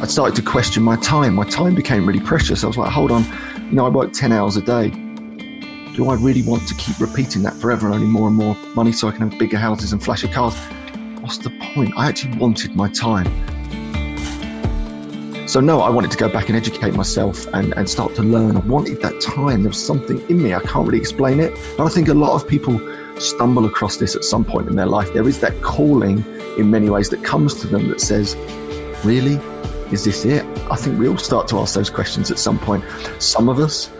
I started to question my time. My time became really precious. I was like, hold on, you know, I work 10 hours a day. Do I really want to keep repeating that forever and earning more and more money so I can have bigger houses and flashy cars? What's the point? I actually wanted my time. So, no, I wanted to go back and educate myself and, and start to learn. I wanted that time. There was something in me. I can't really explain it. But I think a lot of people stumble across this at some point in their life. There is that calling in many ways that comes to them that says, Really? Is this it? I think we all start to ask those questions at some point. Some of us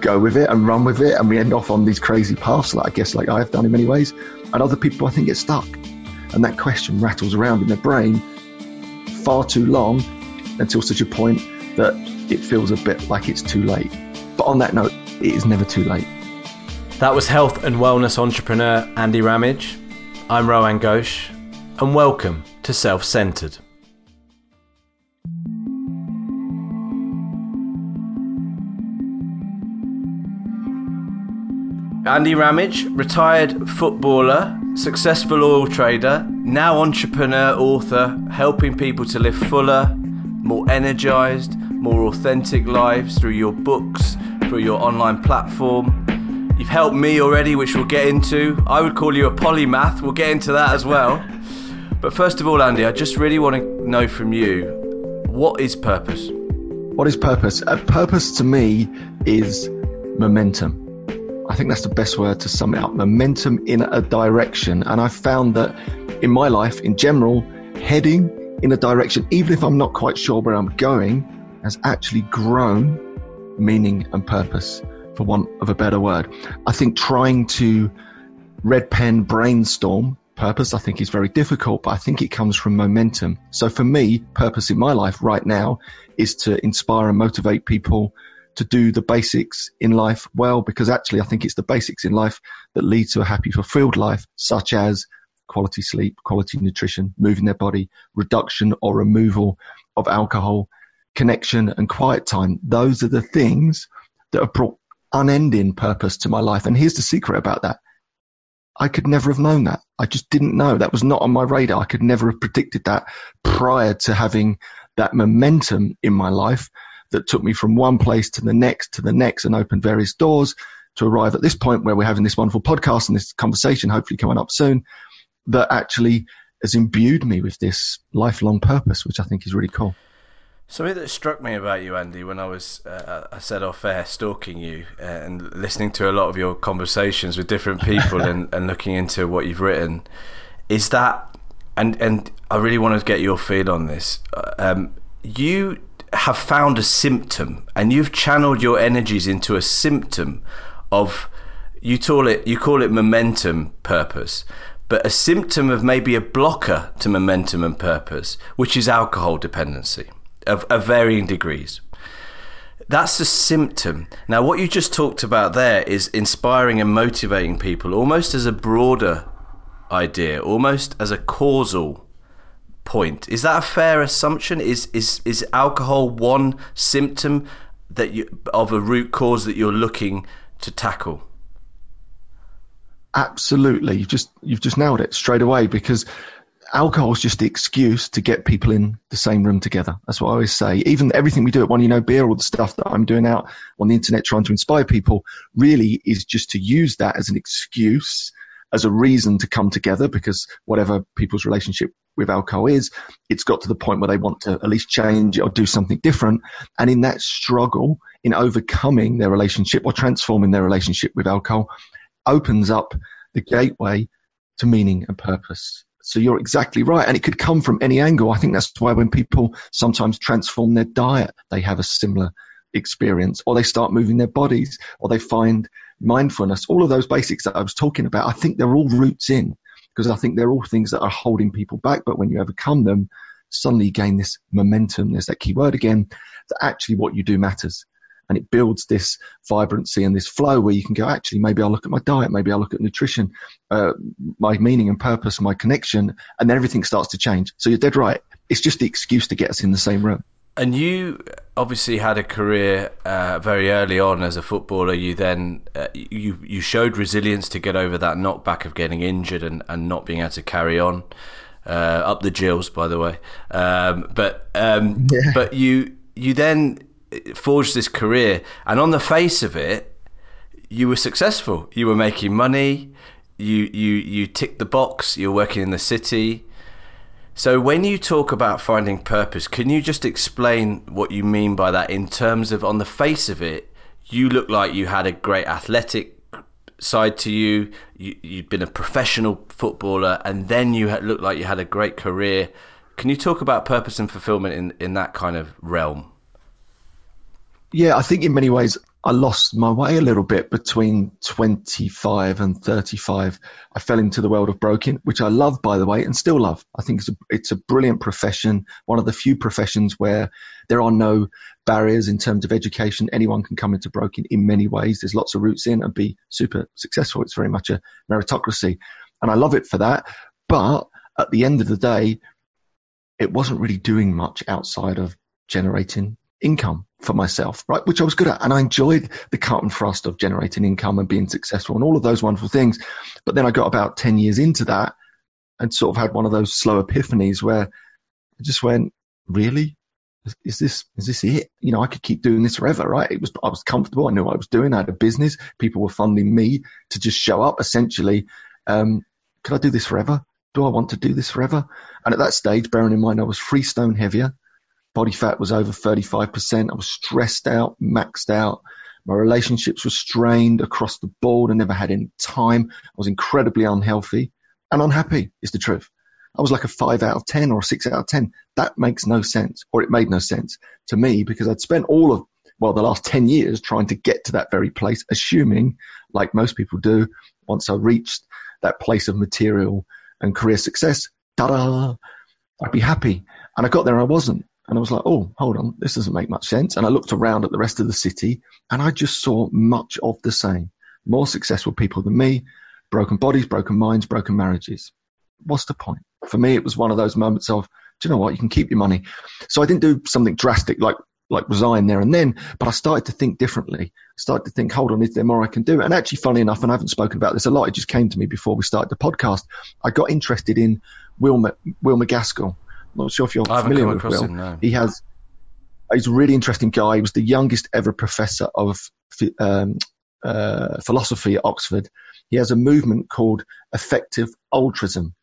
go with it and run with it, and we end off on these crazy paths, like I guess, like I've done in many ways. And other people, I think, get stuck. And that question rattles around in their brain far too long until such a point that it feels a bit like it's too late. But on that note, it is never too late. That was health and wellness entrepreneur Andy Ramage. I'm Rohan Ghosh, and welcome to Self Centered. Andy Ramage, retired footballer, successful oil trader, now entrepreneur, author, helping people to live fuller, more energized, more authentic lives through your books, through your online platform. You've helped me already, which we'll get into. I would call you a polymath, we'll get into that as well. But first of all, Andy, I just really want to know from you what is purpose? What is purpose? A purpose to me is momentum. I think that's the best word to sum it up. Momentum in a direction. And I've found that in my life, in general, heading in a direction, even if I'm not quite sure where I'm going, has actually grown meaning and purpose, for want of a better word. I think trying to red pen brainstorm purpose, I think is very difficult, but I think it comes from momentum. So for me, purpose in my life right now is to inspire and motivate people to do the basics in life well, because actually I think it's the basics in life that lead to a happy, fulfilled life, such as quality sleep, quality nutrition, moving their body, reduction or removal of alcohol, connection and quiet time. Those are the things that have brought unending purpose to my life. And here's the secret about that. I could never have known that. I just didn't know. That was not on my radar. I could never have predicted that prior to having that momentum in my life that took me from one place to the next to the next and opened various doors to arrive at this point where we're having this wonderful podcast and this conversation hopefully coming up soon that actually has imbued me with this lifelong purpose, which I think is really cool. Something that struck me about you, Andy, when I was, uh, I said off air, stalking you uh, and listening to a lot of your conversations with different people and, and looking into what you've written, is that, and and I really want to get your feel on this. Uh, um, you have found a symptom and you've channeled your energies into a symptom of you call it you call it momentum purpose but a symptom of maybe a blocker to momentum and purpose which is alcohol dependency of, of varying degrees. That's a symptom. Now what you just talked about there is inspiring and motivating people almost as a broader idea almost as a causal point. Is that a fair assumption? Is is is alcohol one symptom that you of a root cause that you're looking to tackle? Absolutely. You've just you've just nailed it straight away because alcohol is just the excuse to get people in the same room together. That's what I always say. Even everything we do at One Year No Beer, all the stuff that I'm doing out on the internet trying to inspire people, really is just to use that as an excuse as a reason to come together because whatever people's relationship with alcohol is, it's got to the point where they want to at least change or do something different. And in that struggle, in overcoming their relationship or transforming their relationship with alcohol, opens up the gateway to meaning and purpose. So you're exactly right. And it could come from any angle. I think that's why when people sometimes transform their diet, they have a similar experience or they start moving their bodies or they find mindfulness, all of those basics that I was talking about, I think they're all roots in because I think they're all things that are holding people back. But when you overcome them, suddenly you gain this momentum. There's that key word again that actually what you do matters. And it builds this vibrancy and this flow where you can go, actually, maybe I'll look at my diet, maybe I'll look at nutrition, uh, my meaning and purpose, my connection, and then everything starts to change. So you're dead right. It's just the excuse to get us in the same room. And you obviously had a career uh, very early on as a footballer. You then uh, you you showed resilience to get over that knockback of getting injured and, and not being able to carry on. uh, up the Gills, by the way. Um, but um, yeah. but you you then forged this career, and on the face of it, you were successful. You were making money. You you you ticked the box. You're working in the city. So when you talk about finding purpose, can you just explain what you mean by that in terms of on the face of it, you look like you had a great athletic side to you. you you'd been a professional footballer, and then you looked like you had a great career. Can you talk about purpose and fulfillment in, in that kind of realm? Yeah, I think in many ways I lost my way a little bit between 25 and 35. I fell into the world of broking, which I love, by the way, and still love. I think it's a, it's a brilliant profession, one of the few professions where there are no barriers in terms of education. Anyone can come into broking in many ways. There's lots of routes in and be super successful. It's very much a meritocracy. And I love it for that. But at the end of the day, it wasn't really doing much outside of generating income for myself, right? Which I was good at. And I enjoyed the cut and thrust of generating income and being successful and all of those wonderful things. But then I got about 10 years into that and sort of had one of those slow epiphanies where I just went, really? Is this, is this it? You know, I could keep doing this forever, right? It was, I was comfortable. I knew what I was doing. I had a business. People were funding me to just show up essentially. Um, could I do this forever? Do I want to do this forever? And at that stage, bearing in mind I was three stone heavier, body fat was over 35%. I was stressed out, maxed out. My relationships were strained across the board. I never had any time. I was incredibly unhealthy and unhappy is the truth. I was like a five out of 10 or a six out of 10. That makes no sense or it made no sense to me because I'd spent all of, well, the last 10 years trying to get to that very place, assuming like most people do, once I reached that place of material and career success, ta-da, I'd be happy. And I got there and I wasn't. And I was like, oh, hold on, this doesn't make much sense. And I looked around at the rest of the city and I just saw much of the same. More successful people than me, broken bodies, broken minds, broken marriages. What's the point? For me, it was one of those moments of, do you know what? You can keep your money. So I didn't do something drastic like, like resign there and then, but I started to think differently. I started to think, hold on, is there more I can do? And actually, funny enough, and I haven't spoken about this a lot, it just came to me before we started the podcast. I got interested in Will, Will MacAskill not sure if you're familiar with Will. Him, no. He has. He's a really interesting guy. He was the youngest ever professor of um, uh, philosophy at Oxford. He has a movement called effective altruism,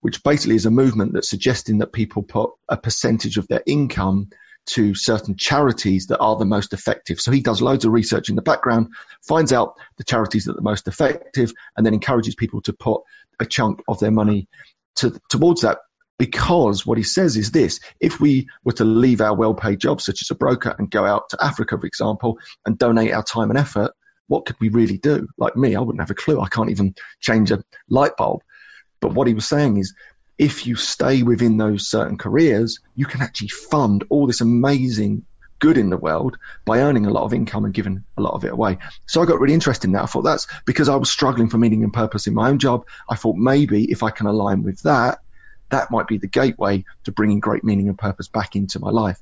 which basically is a movement that's suggesting that people put a percentage of their income to certain charities that are the most effective. So he does loads of research in the background, finds out the charities that are the most effective, and then encourages people to put a chunk of their money to, towards that because what he says is this if we were to leave our well paid jobs, such as a broker, and go out to Africa, for example, and donate our time and effort, what could we really do? Like me, I wouldn't have a clue. I can't even change a light bulb. But what he was saying is if you stay within those certain careers, you can actually fund all this amazing good in the world by earning a lot of income and giving a lot of it away. So I got really interested in that. I thought that's because I was struggling for meaning and purpose in my own job. I thought maybe if I can align with that, that might be the gateway to bringing great meaning and purpose back into my life.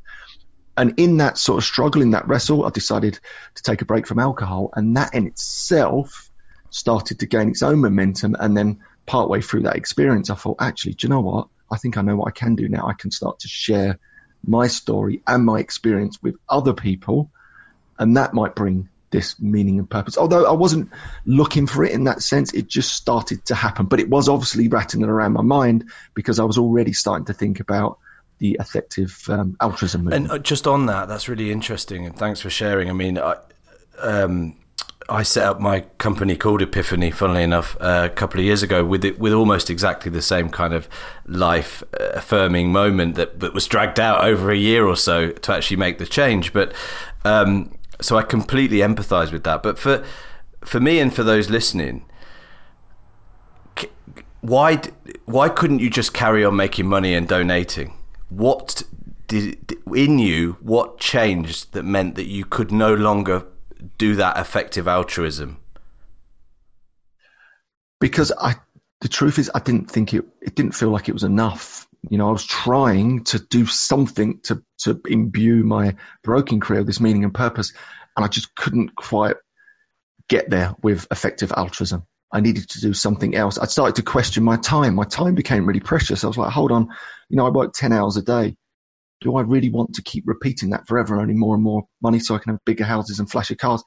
And in that sort of struggle, in that wrestle, I decided to take a break from alcohol. And that in itself started to gain its own momentum. And then partway through that experience, I thought, actually, do you know what? I think I know what I can do now. I can start to share my story and my experience with other people. And that might bring this meaning and purpose. Although I wasn't looking for it in that sense, it just started to happen. But it was obviously rattling around my mind because I was already starting to think about the effective um, altruism movement. And uh, just on that, that's really interesting. And thanks for sharing. I mean, I, um, I set up my company called Epiphany, funnily enough, uh, a couple of years ago with it, with almost exactly the same kind of life affirming moment that, that was dragged out over a year or so to actually make the change. But um, so I completely empathise with that. But for for me and for those listening, why why couldn't you just carry on making money and donating? What did in you? What changed that meant that you could no longer do that effective altruism? Because I, the truth is, I didn't think it. It didn't feel like it was enough. You know, I was trying to do something to, to imbue my broken career with this meaning and purpose. And I just couldn't quite get there with effective altruism. I needed to do something else. I started to question my time. My time became really precious. I was like, hold on, you know, I work 10 hours a day. Do I really want to keep repeating that forever, earning more and more money so I can have bigger houses and flashy cars?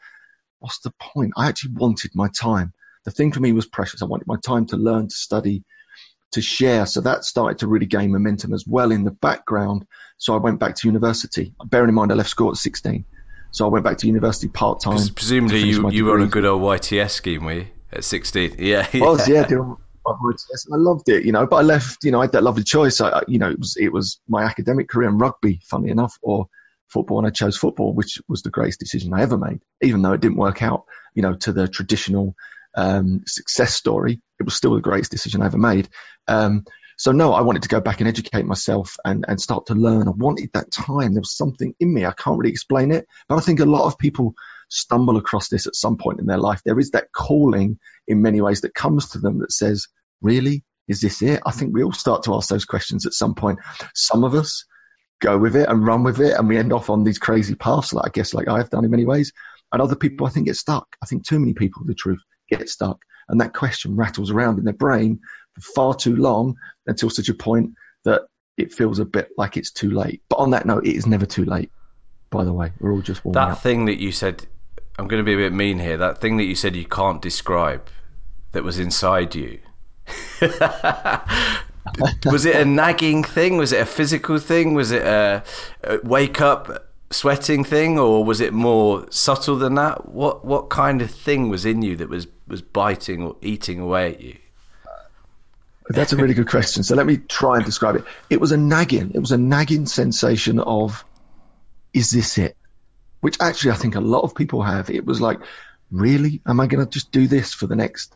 What's the point? I actually wanted my time. The thing for me was precious. I wanted my time to learn, to study, to share. So that started to really gain momentum as well in the background. So I went back to university. Bearing in mind, I left school at 16. So I went back to university part time. Presumably, you, you were on a good old YTS scheme, were you? At 16, yeah. I was, yeah. I loved it, you know, but I left, you know, I had that lovely choice. I, you know, it was, it was my academic career in rugby, funny enough, or football, and I chose football, which was the greatest decision I ever made, even though it didn't work out, you know, to the traditional um, success story. It was still the greatest decision I ever made. Um, so no, I wanted to go back and educate myself and, and start to learn. I wanted that time. There was something in me. I can't really explain it, but I think a lot of people stumble across this at some point in their life. There is that calling in many ways that comes to them that says, really? Is this it? I think we all start to ask those questions at some point. Some of us go with it and run with it and we end off on these crazy paths, like I guess like I've done in many ways. And other people I think get stuck. I think too many people, the truth, get stuck. And that question rattles around in their brain for far too long until such a point that it feels a bit like it's too late. But on that note, it is never too late. By the way, we're all just warming that up. thing that you said I'm going to be a bit mean here. That thing that you said you can't describe that was inside you. was it a nagging thing? Was it a physical thing? Was it a, a, wake up sweating thing, or was it more subtle than that? What what kind of thing was in you that was was biting or eating away at you? That's a really good question. So let me try and describe it. It was a nagging. It was a nagging sensation of, is this it? which actually I think a lot of people have. It was like, really? Am I going to just do this for the next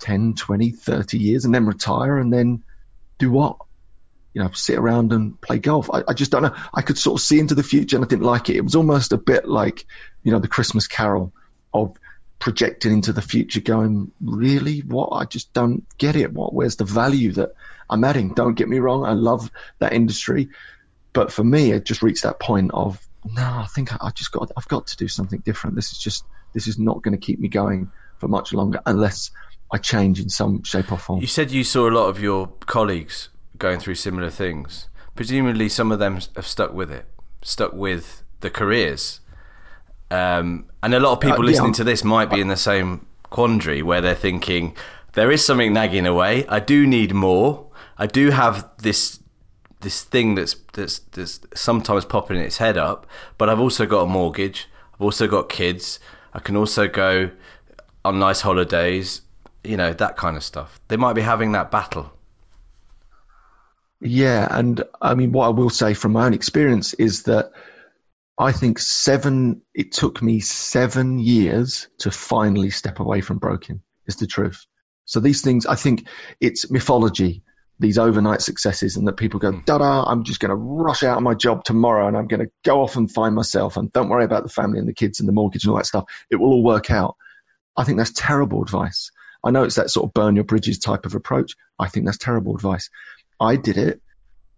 10, 20, 30 years and then retire and then do what? You know, sit around and play golf. I, I just don't know. I could sort of see into the future and I didn't like it. It was almost a bit like, you know, the Christmas carol of projecting into the future going, really? What? I just don't get it. What? Where's the value that I'm adding? Don't get me wrong. I love that industry. But for me, it just reached that point of no, I think I, I just got, I've got to do something different. This is just, this is not going to keep me going for much longer unless I change in some shape or form. You said you saw a lot of your colleagues going through similar things. Presumably, some of them have stuck with it, stuck with the careers. Um, and a lot of people uh, listening to this might be in the same quandary where they're thinking, there is something nagging away. I do need more. I do have this this thing that's that's that's sometimes popping its head up. But I've also got a mortgage. I've also got kids. I can also go on nice holidays. You know that kind of stuff. They might be having that battle. Yeah, and I mean, what I will say from my own experience is that I think seven. It took me seven years to finally step away from broking. Is the truth. So these things, I think it's mythology these overnight successes and that people go, hmm. da da, I'm just going to rush out of my job tomorrow and I'm going to go off and find myself and don't worry about the family and the kids and the mortgage and all that stuff. It will all work out. I think that's terrible advice. I know it's that sort of burn your bridges type of approach. I think that's terrible advice. I did it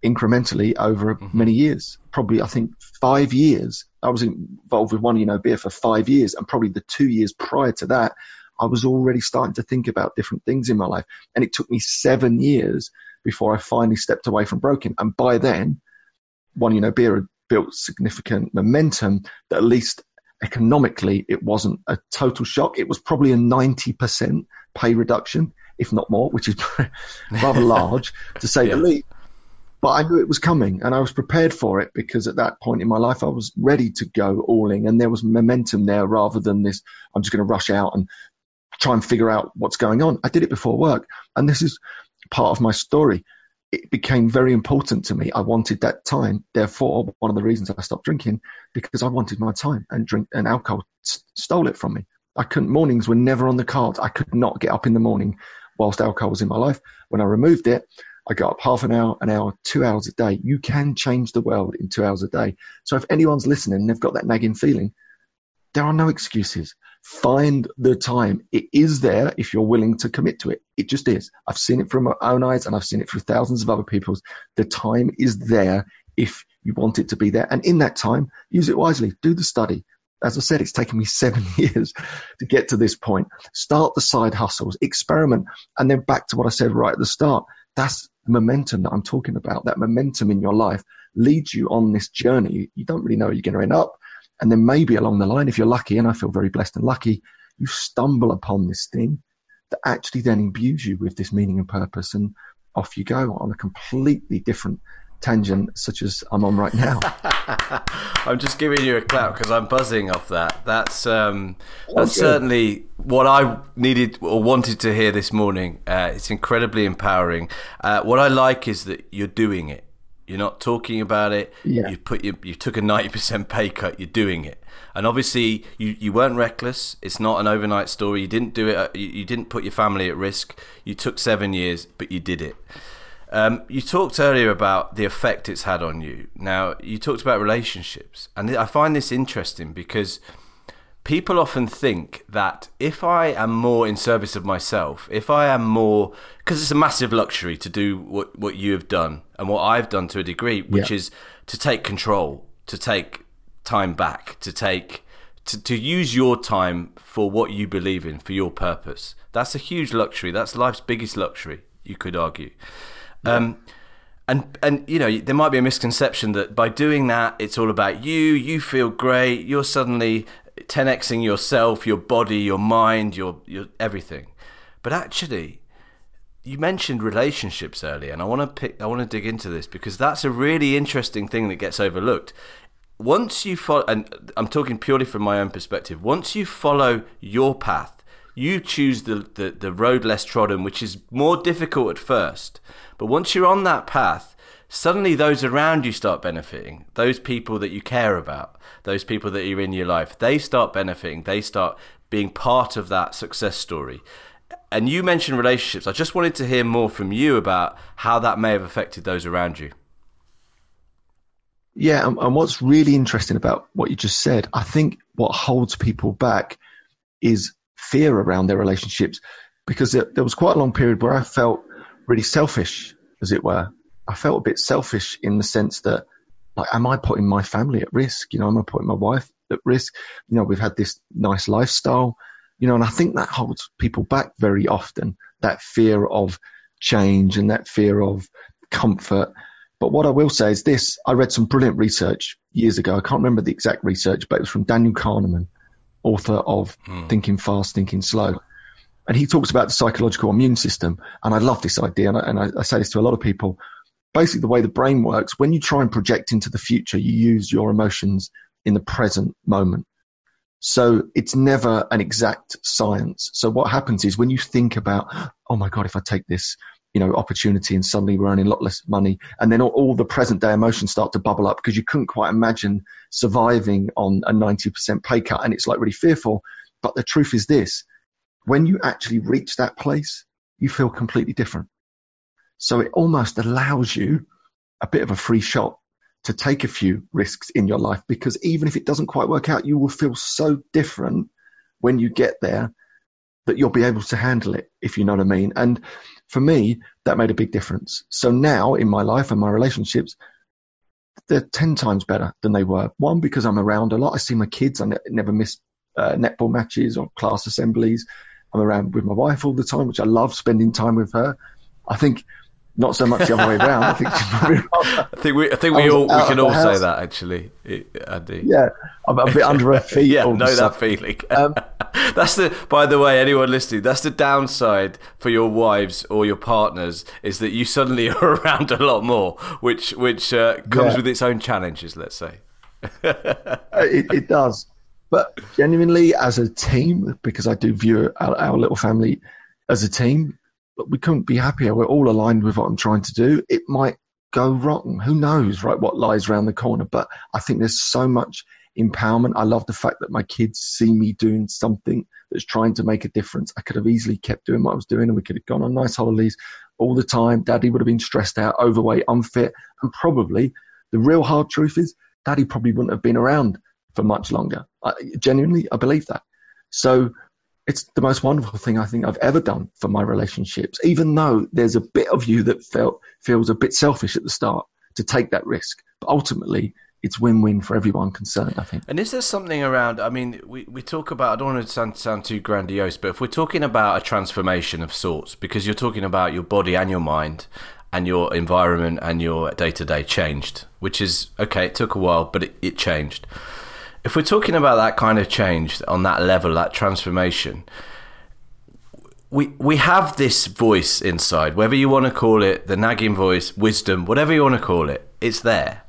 incrementally over mm-hmm. many years. Probably, I think five years. I was involved with One Year No Beer for five years and probably the two years prior to that, I was already starting to think about different things in my life. And it took me seven years before I finally stepped away from broking. And by then, One Year No Beer had built significant momentum that at least economically it wasn't a total shock. It was probably a 90% pay reduction, if not more, which is rather large to say yeah. the least. But I knew it was coming and I was prepared for it because at that point in my life I was ready to go all in and there was momentum there rather than this, I'm just going to rush out and try and figure out what's going on. I did it before work. And this is part of my story. It became very important to me. I wanted that time. Therefore, one of the reasons I stopped drinking because I wanted my time and drink and alcohol stole it from me. I couldn't, mornings were never on the cards. I could not get up in the morning whilst alcohol was in my life. When I removed it, I got up half an hour, an hour, two hours a day. You can change the world in two hours a day. So if anyone's listening and they've got that nagging feeling, there are no excuses. Find the time. It is there if you're willing to commit to it. It just is. I've seen it from my own eyes and I've seen it through thousands of other people's. The time is there if you want it to be there. And in that time, use it wisely. Do the study. As I said, it's taken me seven years to get to this point. Start the side hustles, experiment, and then back to what I said right at the start. That's the momentum that I'm talking about. That momentum in your life leads you on this journey. You don't really know where you're going to end up. And then maybe along the line, if you're lucky, and I feel very blessed and lucky, you stumble upon this thing that actually then imbues you with this meaning and purpose. And off you go on a completely different tangent such as I'm on right now. I'm just giving you a clap because I'm buzzing off that. That's um, that's certainly what I needed or wanted to hear this morning. Uh, it's incredibly empowering. Uh, what I like is that you're doing it. You're not talking about it. Yeah. You put you, you took a ninety percent pay cut. You're doing it, and obviously you, you weren't reckless. It's not an overnight story. You didn't do it. Uh, you, you didn't put your family at risk. You took seven years, but you did it. Um, you talked earlier about the effect it's had on you. Now, you talked about relationships, and I find this interesting because people often think that if I am more in service of myself, if I am more, because it's a massive luxury to do what, what you have done and what I've done to a degree, which yeah. is to take control, to take time back, to take. To, to use your time for what you believe in, for your purpose. That's a huge luxury. That's life's biggest luxury, you could argue. Um, and and you know there might be a misconception that by doing that it's all about you. You feel great. You're suddenly 10xing yourself, your body, your mind, your your everything. But actually, you mentioned relationships earlier, and I want to pick. I want to dig into this because that's a really interesting thing that gets overlooked. Once you follow, and I'm talking purely from my own perspective. Once you follow your path, you choose the, the, the road less trodden, which is more difficult at first. But once you're on that path, suddenly those around you start benefiting. Those people that you care about, those people that are in your life, they start benefiting. They start being part of that success story. And you mentioned relationships. I just wanted to hear more from you about how that may have affected those around you. Yeah, and, and what's really interesting about what you just said, I think what holds people back is fear around their relationships because there, there was quite a long period where I felt really selfish, as it were. I felt a bit selfish in the sense that, like, am I putting my family at risk? You know, am I putting my wife at risk? You know, we've had this nice lifestyle, you know, and I think that holds people back very often, that fear of change and that fear of comfort. But what I will say is this, I read some brilliant research years ago. I can't remember the exact research, but it was from Daniel Kahneman, author of hmm. Thinking Fast, Thinking Slow and he talks about the psychological immune system. And I love this idea, and, I, and I, I say this to a lot of people. Basically, the way the brain works, when you try and project into the future, you use your emotions in the present moment. So it's never an exact science. So what happens is when you think about, oh my God, if I take this, you know, opportunity and suddenly we're earning a lot less money, and then all, all the present day emotions start to bubble up because you couldn't quite imagine surviving on a 90% pay cut, and it's like really fearful. But the truth is this: when you actually reach that place, you feel completely different. So it almost allows you a bit of a free shot to take a few risks in your life because even if it doesn't quite work out, you will feel so different when you get there that you'll be able to handle it, if you know what I mean. And for me, that made a big difference. So now in my life and my relationships, they're 10 times better than they were. One, because I'm around a lot. I see my kids. I ne- never miss uh, netball matches or class assemblies. I'm around with my wife all the time, which I love spending time with her. I think not so much the other way around. I think I think we I think we all we can all say that actually, Andy. Yeah, I'm a bit under her feet. yeah, know that feeling. Um, that's the. By the way, anyone listening, that's the downside for your wives or your partners is that you suddenly are around a lot more, which which uh, comes yeah. with its own challenges. Let's say. it, it does. But genuinely, as a team, because I do view our, our little family as a team, but we couldn't be happier. We're all aligned with what I'm trying to do. It might go wrong. Who knows, right? What lies around the corner? But I think there's so much empowerment. I love the fact that my kids see me doing something that's trying to make a difference. I could have easily kept doing what I was doing and we could have gone on nice holidays all the time. Daddy would have been stressed out, overweight, unfit, and probably the real hard truth is daddy probably wouldn't have been around for much longer. I, genuinely, I believe that. So it's the most wonderful thing I think I've ever done for my relationships, even though there's a bit of you that felt feels a bit selfish at the start to take that risk. But ultimately, it's win-win for everyone concerned. I think. And is there something around? I mean, we, we talk about. I don't want to sound sound too grandiose, but if we're talking about a transformation of sorts, because you're talking about your body and your mind, and your environment and your day to day changed, which is okay. It took a while, but it, it changed. If we're talking about that kind of change on that level, that transformation, we we have this voice inside, whether you want to call it the nagging voice, wisdom, whatever you want to call it, it's there.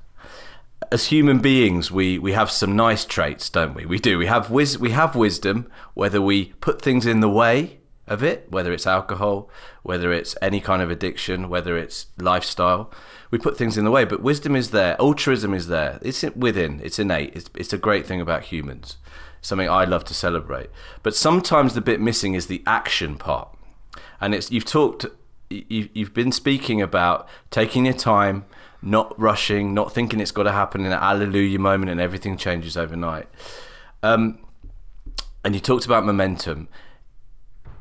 As human beings, we, we have some nice traits, don't we? We do. We have wis- we have wisdom, whether we put things in the way of it, whether it's alcohol, whether it's any kind of addiction, whether it's lifestyle. We put things in the way, but wisdom is there. Altruism is there. It's within. It's innate. It's, it's a great thing about humans something I love to celebrate. But sometimes the bit missing is the action part. And it's you've talked you, you've been speaking about taking your time, not rushing, not thinking it's got to happen in an alleluia moment and everything changes overnight. Um, and you talked about momentum.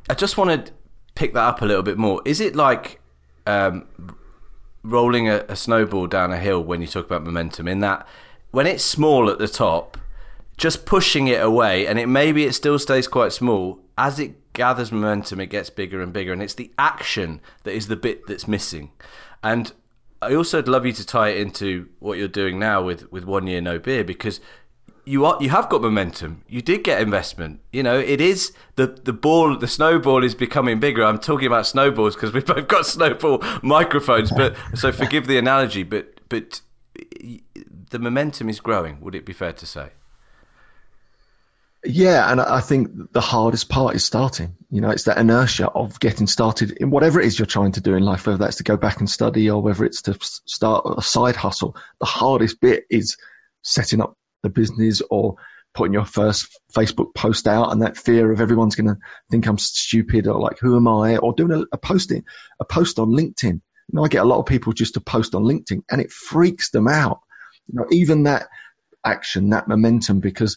I just want to pick that up a little bit more. Is it like um, rolling a, a snowball down a hill when you talk about momentum? In that, when it's small at the top, just pushing it away, and it maybe it still stays quite small. As it gathers momentum, it gets bigger and bigger, and it's the action that is the bit that's missing. And I also would love you to tie it into what you're doing now with with one year no beer because you are you have got momentum. You did get investment. You know, it is the the ball, the snowball is becoming bigger. I'm talking about snowballs because we've both got snowball microphones. But so forgive the analogy, but but the momentum is growing. Would it be fair to say? Yeah, and I think the hardest part is starting. You know, it's that inertia of getting started in whatever it is you're trying to do in life, whether that's to go back and study or whether it's to start a side hustle. The hardest bit is setting up the business or putting your first Facebook post out and that fear of everyone's going to think I'm stupid or like, who am I? Or doing a, a posting, a post on LinkedIn. You know, I get a lot of people just to post on LinkedIn and it freaks them out. You know, even that action, that momentum, because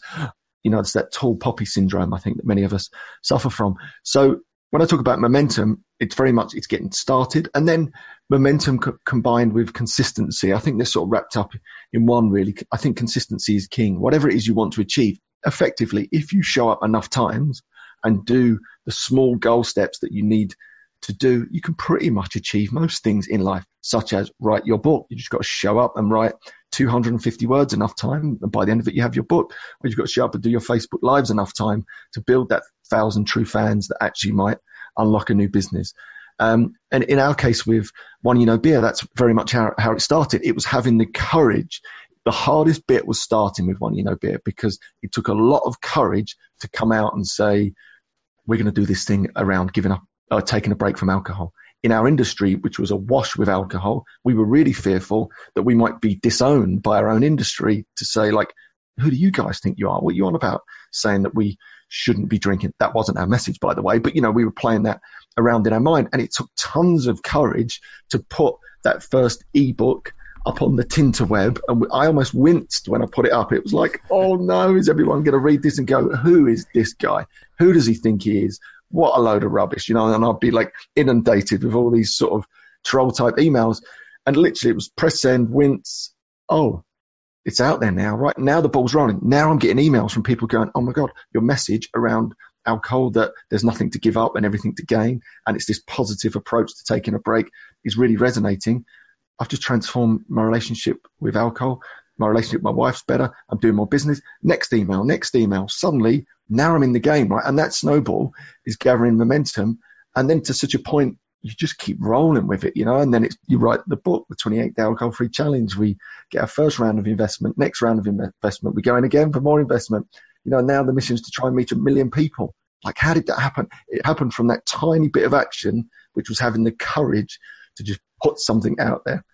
you know, it's that tall poppy syndrome, I think, that many of us suffer from. So when I talk about momentum, it's very much it's getting started, and then momentum co- combined with consistency. I think they're sort of wrapped up in one. Really, I think consistency is king. Whatever it is you want to achieve, effectively, if you show up enough times and do the small goal steps that you need to do, you can pretty much achieve most things in life, such as write your book. You just got to show up and write 250 words enough time, and by the end of it, you have your book. Or you've got to show up and do your Facebook lives enough time to build that thousand true fans that actually might unlock a new business. Um, and in our case with One Year No Beer, that's very much how, how it started. It was having the courage. The hardest bit was starting with One Year No Beer because it took a lot of courage to come out and say, we're going to do this thing around giving up, uh, taking a break from alcohol in our industry, which was awash with alcohol, we were really fearful that we might be disowned by our own industry to say, like, who do you guys think you are? What are you on about saying that we shouldn't be drinking? That wasn't our message, by the way, but you know, we were playing that around in our mind and it took tons of courage to put that first ebook up on the Tinterweb, and I almost winced when I put it up. It was like, oh no, is everyone going to read this and go, who is this guy? Who does he think he is? What a load of rubbish, you know, and I'd be like inundated with all these sort of troll type emails. And literally it was press send, wince. Oh, it's out there now, right? Now the ball's rolling. Now I'm getting emails from people going, oh my God, your message around alcohol that there's nothing to give up and everything to gain. And it's this positive approach to taking a break is really resonating. I've just transformed my relationship with alcohol. My relationship with my wife's better. I'm doing more business. Next email, next email. Suddenly now I'm in the game, right? And that snowball is gathering momentum. And then to such a point, you just keep rolling with it, you know, and then it's, you write the book, the 28 day alcohol free challenge. We get our first round of investment, next round of investment. We go in again for more investment. You know, now the mission is to try and meet a million people. Like, how did that happen? It happened from that tiny bit of action, which was having the courage to just put something out there.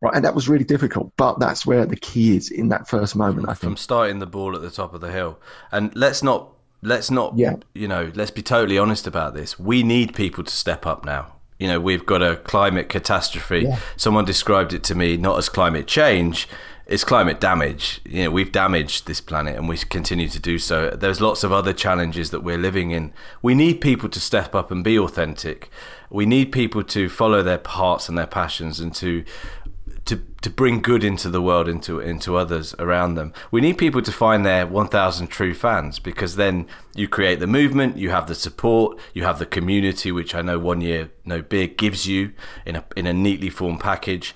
Right, and that was really difficult, but that's where the key is in that first moment. I think from starting the ball at the top of the hill, and let's not let's not yeah. you know let's be totally honest about this. We need people to step up now. You know, we've got a climate catastrophe. Yeah. Someone described it to me not as climate change, it's climate damage. You know, we've damaged this planet and we continue to do so. There's lots of other challenges that we're living in. We need people to step up and be authentic. We need people to follow their hearts and their passions and to to to bring good into the world into into others around them. We need people to find their 1000 true fans because then you create the movement, you have the support, you have the community which I know one year no big gives you in a in a neatly formed package.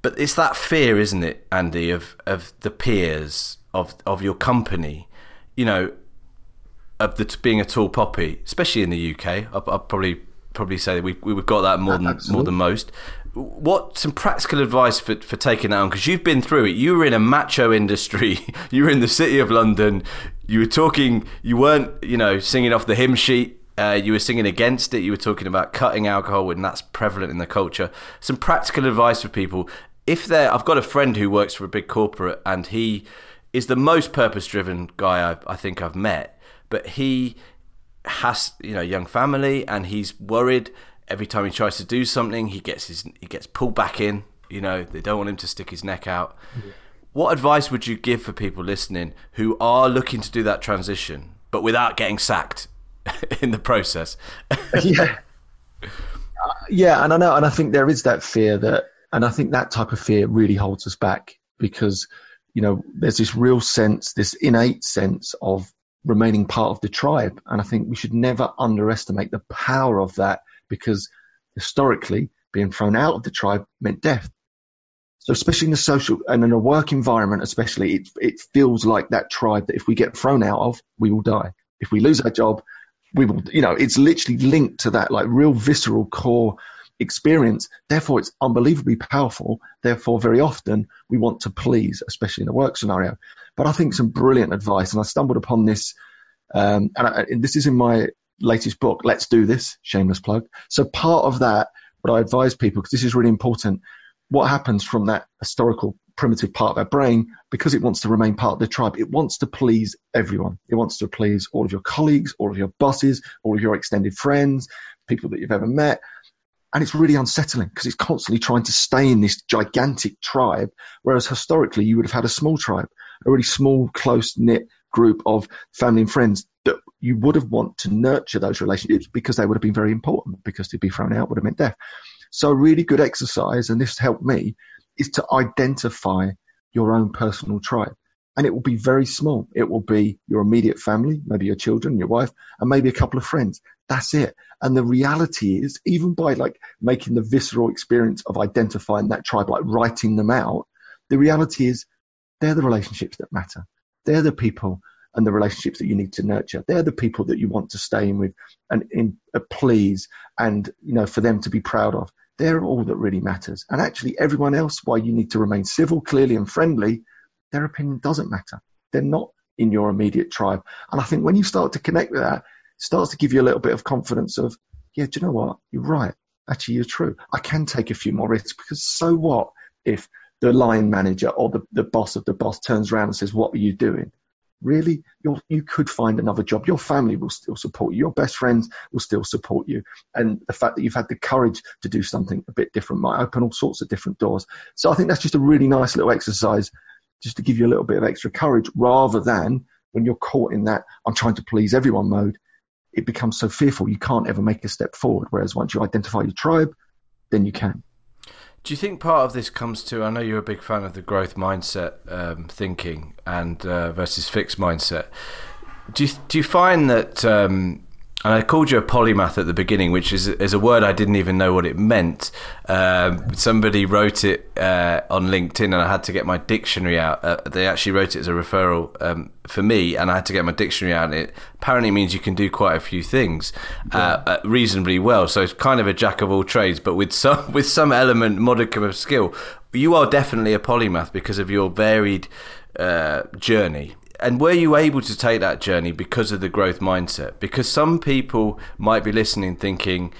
But it's that fear, isn't it, Andy, of of the peers of of your company, you know, of the being a tall poppy, especially in the UK. I'll, I'll probably probably say we we've got that more than Absolutely. more than most what some practical advice for, for taking that on? Because you've been through it. You were in a macho industry. You were in the city of london. You were talking you weren't you know singing off the hymn sheet. Uh, you were singing against it. You were talking about cutting alcohol and that's prevalent in the culture. Some practical advice for people. If they're i've got a friend who works for a big corporate and he is the most purpose driven guy I, I think i've met but he has you know young family and he's worried every time he tries to do something, he gets his he gets pulled back in. You know, they don't want him to stick his neck out. Yeah. What advice would you give for people listening who are looking to do that transition, but without getting sacked in the process? yeah, uh, yeah, and I know, and I think there is that fear that, and I think that type of fear really holds us back because you know there's this real sense, this innate sense of remaining part of the tribe, and I think we should never underestimate the power of that because historically being thrown out of the tribe meant death. So especially in a social and in a work environment, especially, it, it feels like that tribe that if we get thrown out of, we will die. If we lose our job, we will, you know, it's literally linked to that like real visceral core experience. Therefore, it's unbelievably powerful. Therefore, very often we want to please, especially in a work scenario. But I think some brilliant advice, and I stumbled upon this, um, and, I, and this is in my latest book, Let's Do This, shameless plug. So part of that, what I advise people, because this is really important, what happens from that historical primitive part of our brain, because it wants to remain part of the tribe, it wants to please everyone. It wants to please all of your colleagues, all of your bosses, all of your extended friends, people that you've ever met. And it's really unsettling because it's constantly trying to stay in this gigantic tribe, whereas historically you would have had a small tribe, a really small, close knit group of family and friends that you would have want to nurture those relationships because they would have been very important because to be thrown out would have meant death. So a really good exercise, and this helped me, is to identify your own personal tribe. And it will be very small. It will be your immediate family, maybe your children, your wife, and maybe a couple of friends. That's it. And the reality is, even by like making the visceral experience of identifying that tribe, like writing them out, the reality is they're the relationships that matter. They're the people and the relationships that you need to nurture. They're the people that you want to stay in with and in, uh, please and you know for them to be proud of. They're all that really matters. And actually, everyone else, why you need to remain civil, clearly, and friendly, their opinion doesn't matter. They're not in your immediate tribe. And I think when you start to connect with that, it starts to give you a little bit of confidence of, yeah, do you know what? You're right. Actually, you're true. I can take a few more risks because so what if the line manager or the, the boss of the boss turns around and says, What are you doing? Really, you could find another job. Your family will still support you. Your best friends will still support you. And the fact that you've had the courage to do something a bit different might open all sorts of different doors. So I think that's just a really nice little exercise just to give you a little bit of extra courage rather than when you're caught in that I'm trying to please everyone mode, it becomes so fearful you can't ever make a step forward. Whereas once you identify your tribe, then you can. Do you think part of this comes to? I know you're a big fan of the growth mindset um, thinking and uh, versus fixed mindset. Do you, do you find that um, and I called you a polymath at the beginning, which is is a word I didn't even know what it meant. Um, somebody wrote it uh, on LinkedIn, and I had to get my dictionary out. Uh, they actually wrote it as a referral um, for me, and I had to get my dictionary out. It apparently means you can do quite a few things uh, yeah. reasonably well. So it's kind of a jack of all trades, but with some with some element modicum of skill. You are definitely a polymath because of your varied uh, journey and were you able to take that journey because of the growth mindset? Because some people might be listening thinking,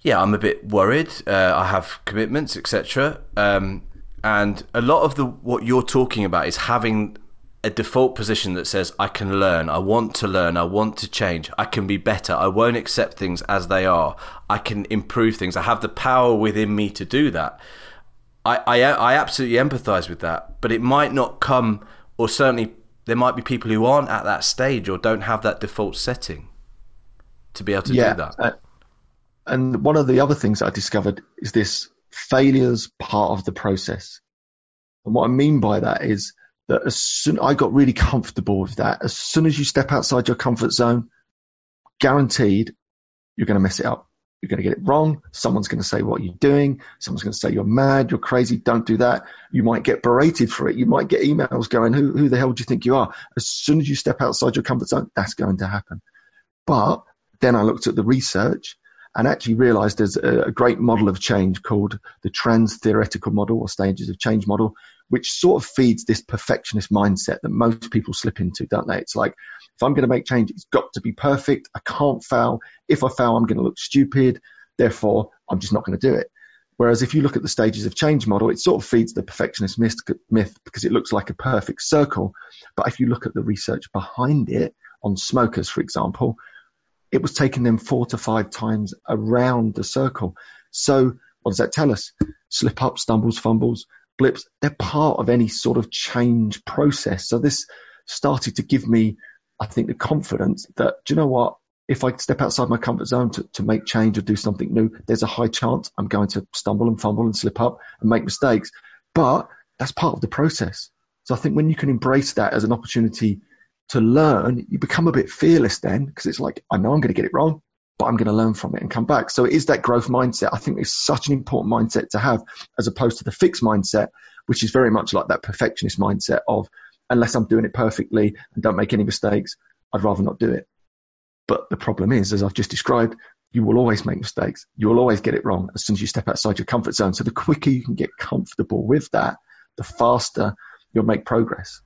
yeah, I'm a bit worried. Uh, I have commitments, etc. Um, and a lot of the what you're talking about is having a default position that says I can learn, I want to learn, I want to change, I can be better, I won't accept things as they are, I can improve things, I have the power within me to do that. I, I, I absolutely empathize with that, but it might not come or certainly there might be people who aren't at that stage or don't have that default setting to be able to yeah, do that. Uh, and one of the other things I discovered is this Failure's part of the process. And what I mean by that is that as soon I got really comfortable with that, as soon as you step outside your comfort zone, guaranteed you're going to mess it up. You're going to get it wrong. Someone's going to say what you're doing. Someone's going to say you're mad, you're crazy, don't do that. You might get berated for it. You might get emails going, who, who the hell do you think you are? As soon as you step outside your comfort zone, that's going to happen. But then I looked at the research and actually realized there's a, great model of change called the trans theoretical model or stages of change model, which sort of feeds this perfectionist mindset that most people slip into, don't they? It's like, if I'm going to make change, it's got to be perfect. I can't fail. If I fail, I'm going to look stupid. Therefore, I'm just not going to do it. Whereas if you look at the stages of change model, it sort of feeds the perfectionist myth because it looks like a perfect circle. But if you look at the research behind it on smokers, for example, it was taking them four to five times around the circle. So what does that tell us? Slip up, stumbles, fumbles, blips, they're part of any sort of change process. So this started to give me I think the confidence that, do you know what? If I step outside my comfort zone to, to make change or do something new, there's a high chance I'm going to stumble and fumble and slip up and make mistakes. But that's part of the process. So I think when you can embrace that as an opportunity to learn, you become a bit fearless then because it's like, I know I'm going to get it wrong, but I'm going to learn from it and come back. So it is that growth mindset. I think it's such an important mindset to have as opposed to the fixed mindset, which is very much like that perfectionist mindset of unless I'm doing it perfectly and don't make any mistakes, I'd rather not do it. But the problem is, as I've just described, you will always make mistakes. You will always get it wrong as soon as you step outside your comfort zone. So the quicker you can get comfortable with that, the faster you'll make progress.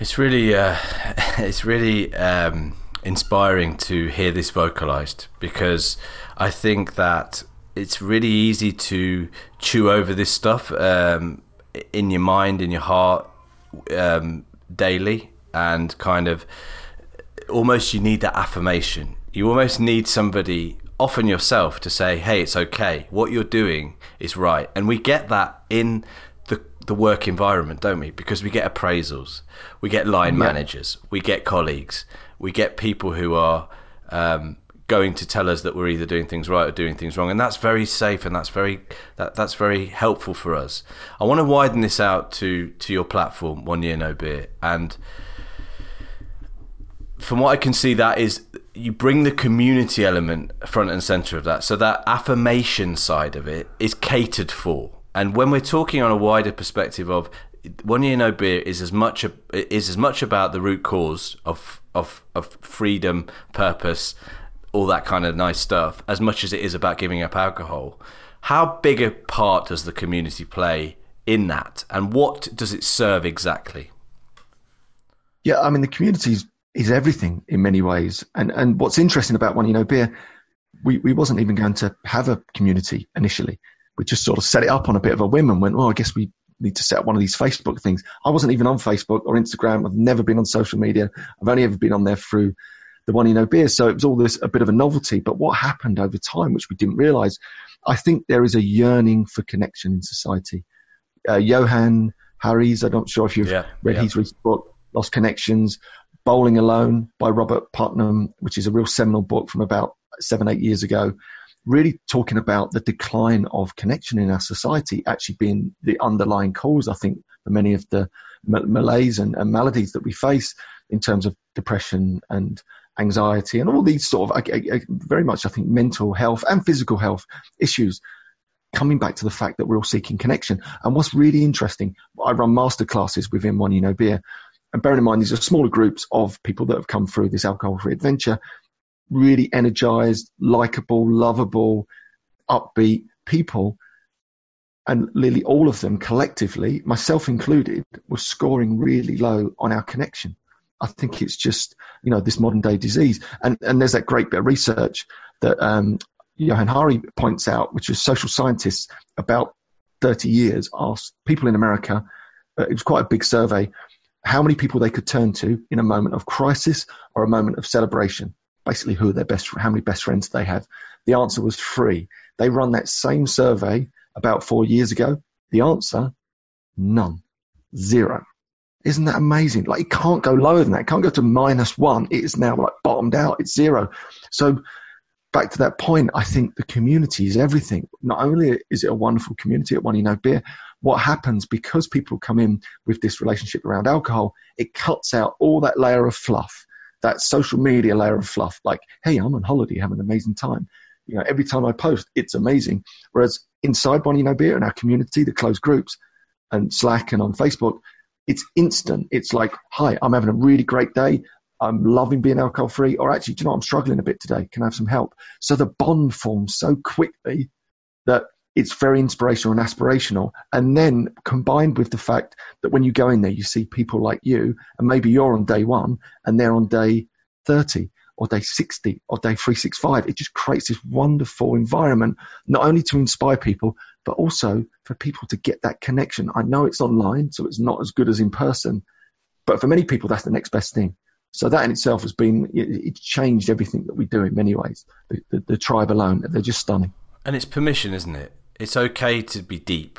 It's really, uh, it's really um, inspiring to hear this vocalized because I think that it's really easy to chew over this stuff. Um, in your mind, in your heart, um, daily, and kind of almost you need that affirmation. You almost need somebody, often yourself, to say, "Hey, it's okay. What you're doing is right." And we get that in the work environment, don't we? Because we get appraisals, we get line yeah. managers, we get colleagues, we get people who are um, going to tell us that we're either doing things right or doing things wrong, and that's very safe and that's very that, that's very helpful for us. I want to widen this out to to your platform, One Year No Beer, and from what I can see, that is you bring the community element front and center of that, so that affirmation side of it is catered for. And when we're talking on a wider perspective of one year no beer is as much is as much about the root cause of of of freedom, purpose, all that kind of nice stuff as much as it is about giving up alcohol. How big a part does the community play in that, and what does it serve exactly? Yeah, I mean the community is, is everything in many ways, and and what's interesting about one, year no beer, we we wasn't even going to have a community initially. We just sort of set it up on a bit of a whim and went, well, I guess we need to set up one of these Facebook things. I wasn't even on Facebook or Instagram. I've never been on social media. I've only ever been on there through the One Year No Beer. So it was all this a bit of a novelty. But what happened over time, which we didn't realize, I think there is a yearning for connection in society. Uh, Johann Hari's, I'm not sure if you've yeah, read yeah. his recent book, Lost Connections, Bowling Alone by Robert Putnam, which is a real seminal book from about seven, eight years ago, really talking about the decline of connection in our society actually being the underlying cause, I think, for many of the malaise and, and maladies that we face in terms of depression and anxiety and all these sort of I, I, very much I think mental health and physical health issues coming back to the fact that we're all seeking connection. And what's really interesting, I run master classes within One Year No Beer. And bearing in mind, these are smaller groups of people that have come through this alcohol free adventure, really energized, likable, lovable, upbeat people. And literally all of them collectively, myself included, were scoring really low on our connection. I think it's just, you know, this modern day disease. And, and there's that great bit of research that um, Johann Hari points out, which is social scientists about 30 years asked people in America, uh, it was quite a big survey, how many people they could turn to in a moment of crisis or a moment of celebration. Basically, who are their best, how many best friends they have. The answer was three. They run that same survey about four years ago. The answer, none, zero. Isn't that amazing? Like it can't go lower than that. It can't go to minus one. It is now like bottomed out. It's zero. So back to that point, I think the community is everything. Not only is it a wonderful community at One Year No Beer, what happens because people come in with this relationship around alcohol, it cuts out all that layer of fluff, that social media layer of fluff. Like, hey, I'm on holiday, having an amazing time. You know, every time I post, it's amazing. Whereas inside Year No Beer and our community, the closed groups, and Slack and on Facebook, it's instant. It's like, hi, I'm having a really great day. I'm loving being alcohol free. Or actually, do you know, I'm struggling a bit today. Can I have some help? So the bond forms so quickly that it's very inspirational and aspirational. And then combined with the fact that when you go in there, you see people like you, and maybe you're on day one and they're on day 30 or day 60 or day 365. It just creates this wonderful environment, not only to inspire people, but also for people to get that connection. I know it's online, so it's not as good as in person, but for many people, that's the next best thing. So that in itself has been, it's changed everything that we do in many ways. The, the, the tribe alone, they're just stunning. And it's permission, isn't it? It's okay to be deep.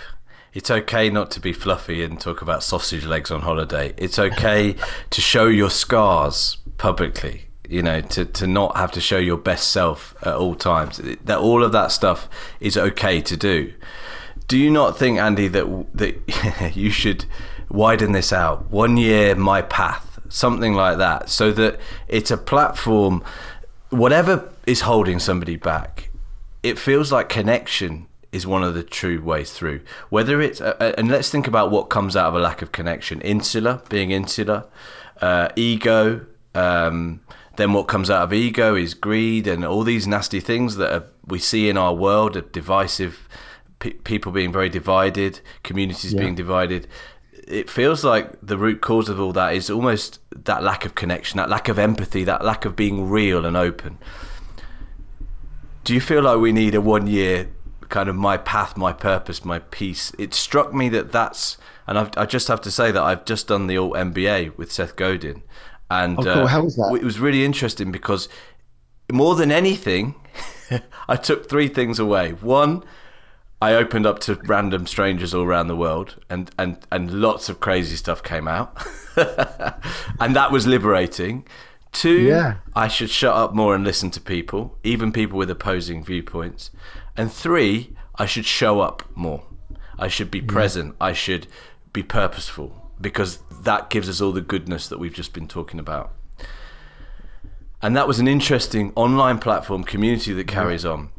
It's okay not to be fluffy and talk about sausage legs on holiday. It's okay to show your scars publicly you know to, to not have to show your best self at all times. That all of that stuff is okay to do. Do you not think andy that that you should widen this out? One year my path. Something like that. So that it's a platform whatever is holding somebody back it feels like connection is one of the true ways through whether it's uh, and let's think about what comes out of a lack of connection insular being insular uh, ego um, then what comes out of ego is greed and all these nasty things that are, we see in our world, of divisive people being very divided, communities yeah. being divided. It feels like the root cause of all that is almost that lack of connection, that lack of empathy, that lack of being real and open. Do you feel like we need a one year kind of my path, my purpose, my peace? It struck me that that's, and I've, i just have to say that I've just done the alt MBA with Seth Godin, and oh, cool. uh, How was that? it was really interesting because more than anything, I took three things away. One, I opened up to random strangers all around the world, and and and lots of crazy stuff came out, and that was liberating. Two, yeah. I should shut up more and listen to people, even people with opposing viewpoints. And three, I should show up more. I should be present. I should be purposeful because that gives us all the goodness that we've just been talking about. And that was an interesting online platform community that carries on.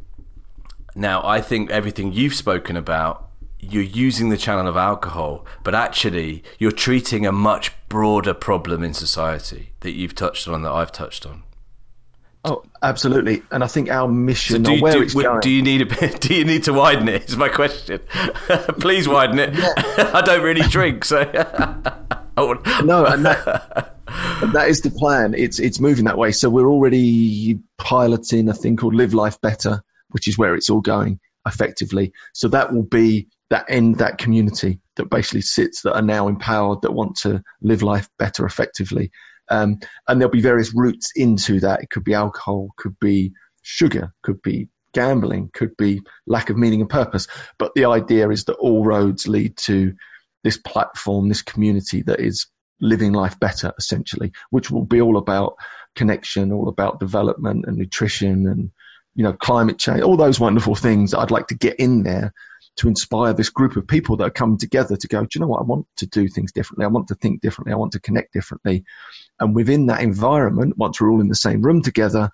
Now, I think everything you've spoken about, you're using the channel of alcohol, but actually, you're treating a much broader problem in society that you've touched on, that I've touched on. Oh, absolutely. And I think our mission, so do, where do, it's going, do you need a bit, do you need to widen it? Is my question. Please widen it. Yeah. I don't really drink, so. no, and that, that is the plan. It's it's moving that way. So we're already piloting a thing called Live Life Better, which is where it's all going effectively. So that will be that end that community that basically sits that are now empowered that want to live life better effectively. Um, and there'll be various routes into that. It could be alcohol, could be sugar, could be gambling, could be lack of meaning and purpose. But the idea is that all roads lead to this platform, this community that is living life better, essentially, which will be all about connection, all about development and nutrition and, you know, climate change, all those wonderful things I'd like to get in there to inspire this group of people that are coming together to go, do you know what? I want to do things differently. I want to think differently. I want to connect differently. And within that environment, once we're all in the same room together,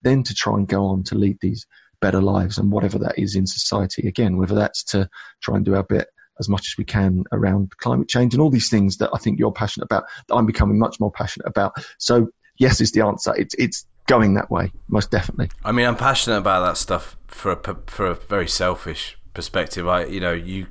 then to try and go on to lead these better lives and whatever that is in society. Again, whether that's to try and do our bit as much as we can around climate change and all these things that I think you're passionate about, that I'm becoming much more passionate about. So yes, is the answer. It's, it's going that way, most definitely. I mean, I'm passionate about that stuff for a, for a very selfish perspective. I, you know, you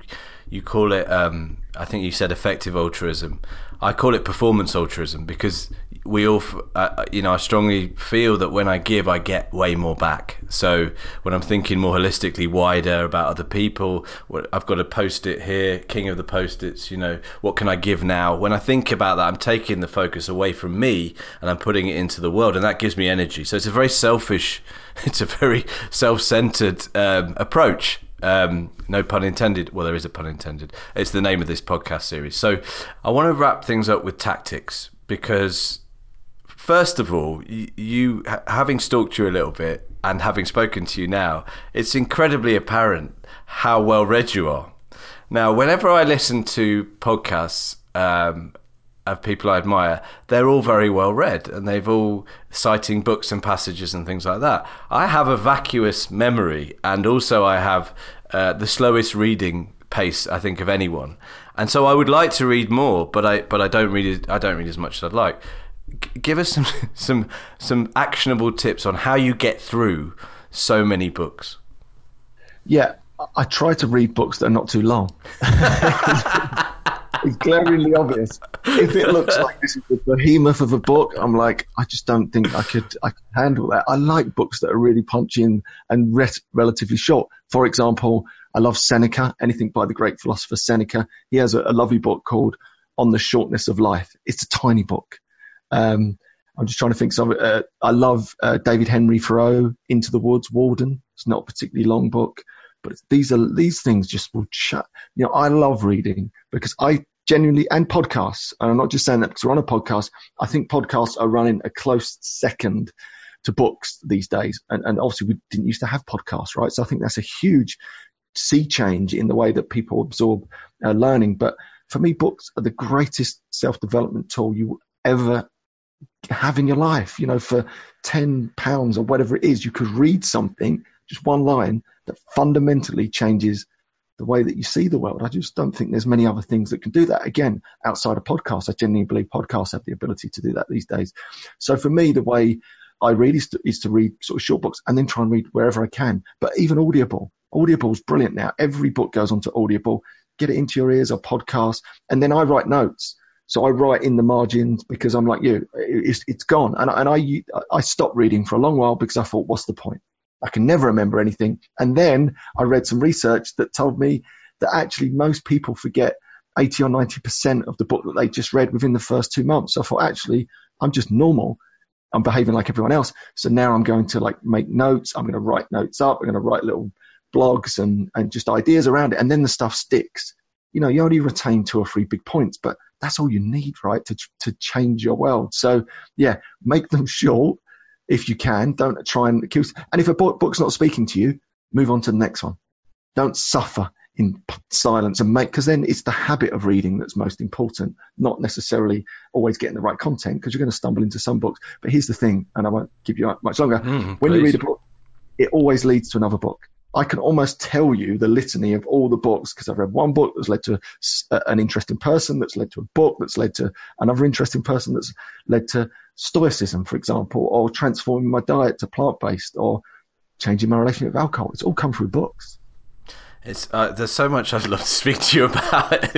you call it. Um, I think you said effective altruism. I call it performance altruism because we all, uh, you know, I strongly feel that when I give, I get way more back. So when I'm thinking more holistically, wider about other people, I've got a post it here, king of the post its, you know, what can I give now? When I think about that, I'm taking the focus away from me and I'm putting it into the world, and that gives me energy. So it's a very selfish, it's a very self centered um, approach. Um, no pun intended. Well, there is a pun intended. It's the name of this podcast series. So I want to wrap things up with tactics because, first of all, you, having stalked you a little bit, and having spoken to you now, it's incredibly apparent how well read you are. Now, whenever I listen to podcasts um, of people I admire, they're all very well read and they've all citing books and passages and things like that. I have a vacuous memory and also I have uh, the slowest reading pace I think of anyone. And so I would like to read more, but I but I don't read I don't read as much as I'd like. G- give us some some some actionable tips on how you get through so many books. Yeah, I try to read books that are not too long. it's glaringly obvious. If it looks like this is the behemoth of a book, I'm like, I just don't think I could I could handle that. I like books that are really punchy and re- relatively short. For example, I love Seneca, anything by the great philosopher Seneca. He has a, a lovely book called On the Shortness of Life. It's a tiny book. Um, I'm just trying to think. So, uh, I love uh, David Henry Thoreau, Into the Woods, Walden. It's not a particularly long book, but these are these things just will shut. You know, I love reading because I genuinely and podcasts. And I'm not just saying that because we're on a podcast. I think podcasts are running a close second to books these days. And, and obviously we didn't used to have podcasts, right? So I think that's a huge sea change in the way that people absorb uh, learning. But for me, books are the greatest self-development tool you ever have in your life. You know, for ten pounds or whatever it is, you could read something, just one line that fundamentally changes the way that you see the world. I just don't think there's many other things that can do that. Again, outside of podcasts, I genuinely believe podcasts have the ability to do that these days. So for me, the way I read is to, is to read sort of short books and then try and read wherever I can. But even Audible, Audible's brilliant now. Every book goes onto Audible. Get it into your ears or podcast, and then I write notes. So I write in the margins because I'm like you, it's, it's gone. And, and I, I stopped reading for a long while because I thought, what's the point? I can never remember anything. And then I read some research that told me that actually most people forget 80 or 90% of the book that they just read within the first two months. So I thought, actually, I'm just normal. I'm behaving like everyone else. So now I'm going to like make notes. I'm going to write notes up. I'm going to write little blogs and, and just ideas around it. And then the stuff sticks. You know, you only retain two or three big points, but that's all you need, right? To, to change your world. So yeah, make them short if you can. Don't try and accuse. And if a book's not speaking to you, move on to the next one. Don't suffer in silence and make, because then it's the habit of reading that's most important, not necessarily always getting the right content, because you're going to stumble into some books. But here's the thing, and I won't give you much longer. Mm, when please. you read a book, it always leads to another book. I can almost tell you the litany of all the books because I've read one book that's led to an interesting person, that's led to a book, that's led to another interesting person, that's led to stoicism, for example, or transforming my diet to plant based, or changing my relationship with alcohol. It's all come through books. It's uh, there's so much I'd love to speak to you about.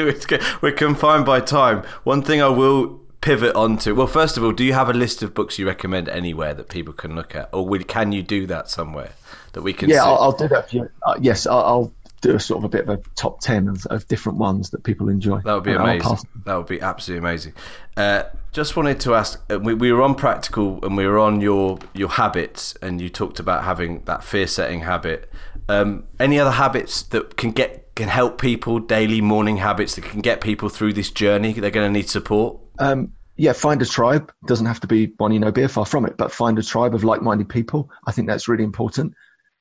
We're confined by time. One thing I will pivot onto. Well, first of all, do you have a list of books you recommend anywhere that people can look at, or can you do that somewhere that we can? Yeah, I'll, I'll, do that for you. Uh, yes, I'll, I'll, do a sort of a bit of a top ten of, of different ones that people enjoy. That would be amazing. That would be absolutely amazing. Uh, just wanted to ask. Uh, we, we were on practical, and we were on your your habits, and you talked about having that fear setting habit. Um, any other habits that can get can help people daily morning habits that can get people through this journey? They're going to need support. Um, yeah, find a tribe. Doesn't have to be Year No Beer, far from it, but find a tribe of like-minded people. I think that's really important.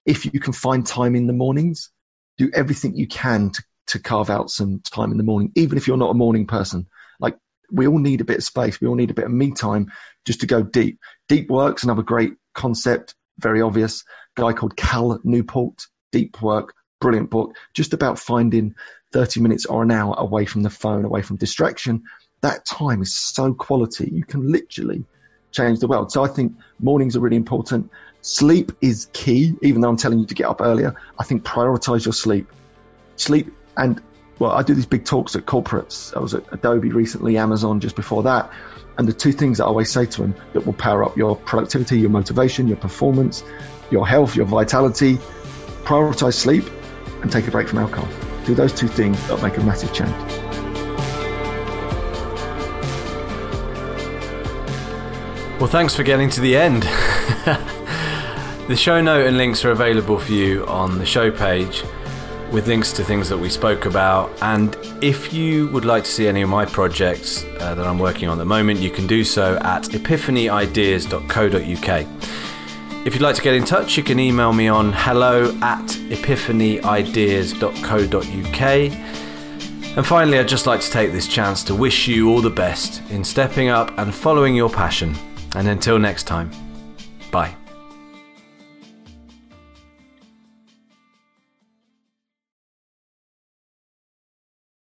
If you can find time in the mornings, do everything you can to, to carve out some time in the morning, even if you're not a morning person. Like we all need a bit of space. We all need a bit of me time just to go deep. Deep work's another great concept, very obvious. Guy called Cal Newport, Deep Work, brilliant book, just about finding 30 minutes or an hour away from the phone, away from distraction that time is so quality. You can literally change the world. So I think mornings are really important. Sleep is key, even though I'm telling you to get up earlier. I think prioritize your sleep. Sleep and well, I do these big talks at corporates. I was at Adobe recently, Amazon just before that. And the two things that I always say to them that will power up your productivity, your motivation, your performance, your health, your vitality, prioritize sleep and take a break from alcohol. Do those two things that make a massive change. Well, thanks for getting to the end. the show note and links are available for you on the show page with links to things that we spoke about. And if you would like to see any of my projects uh, that I'm working on at the moment, you can do so at epiphanyideas.co.uk. If you'd like to get in touch, you can email me on hello at epiphanyideas.co.uk. And finally, I'd just like to take this chance to wish you all the best in stepping up and following your passion. And until next time, bye.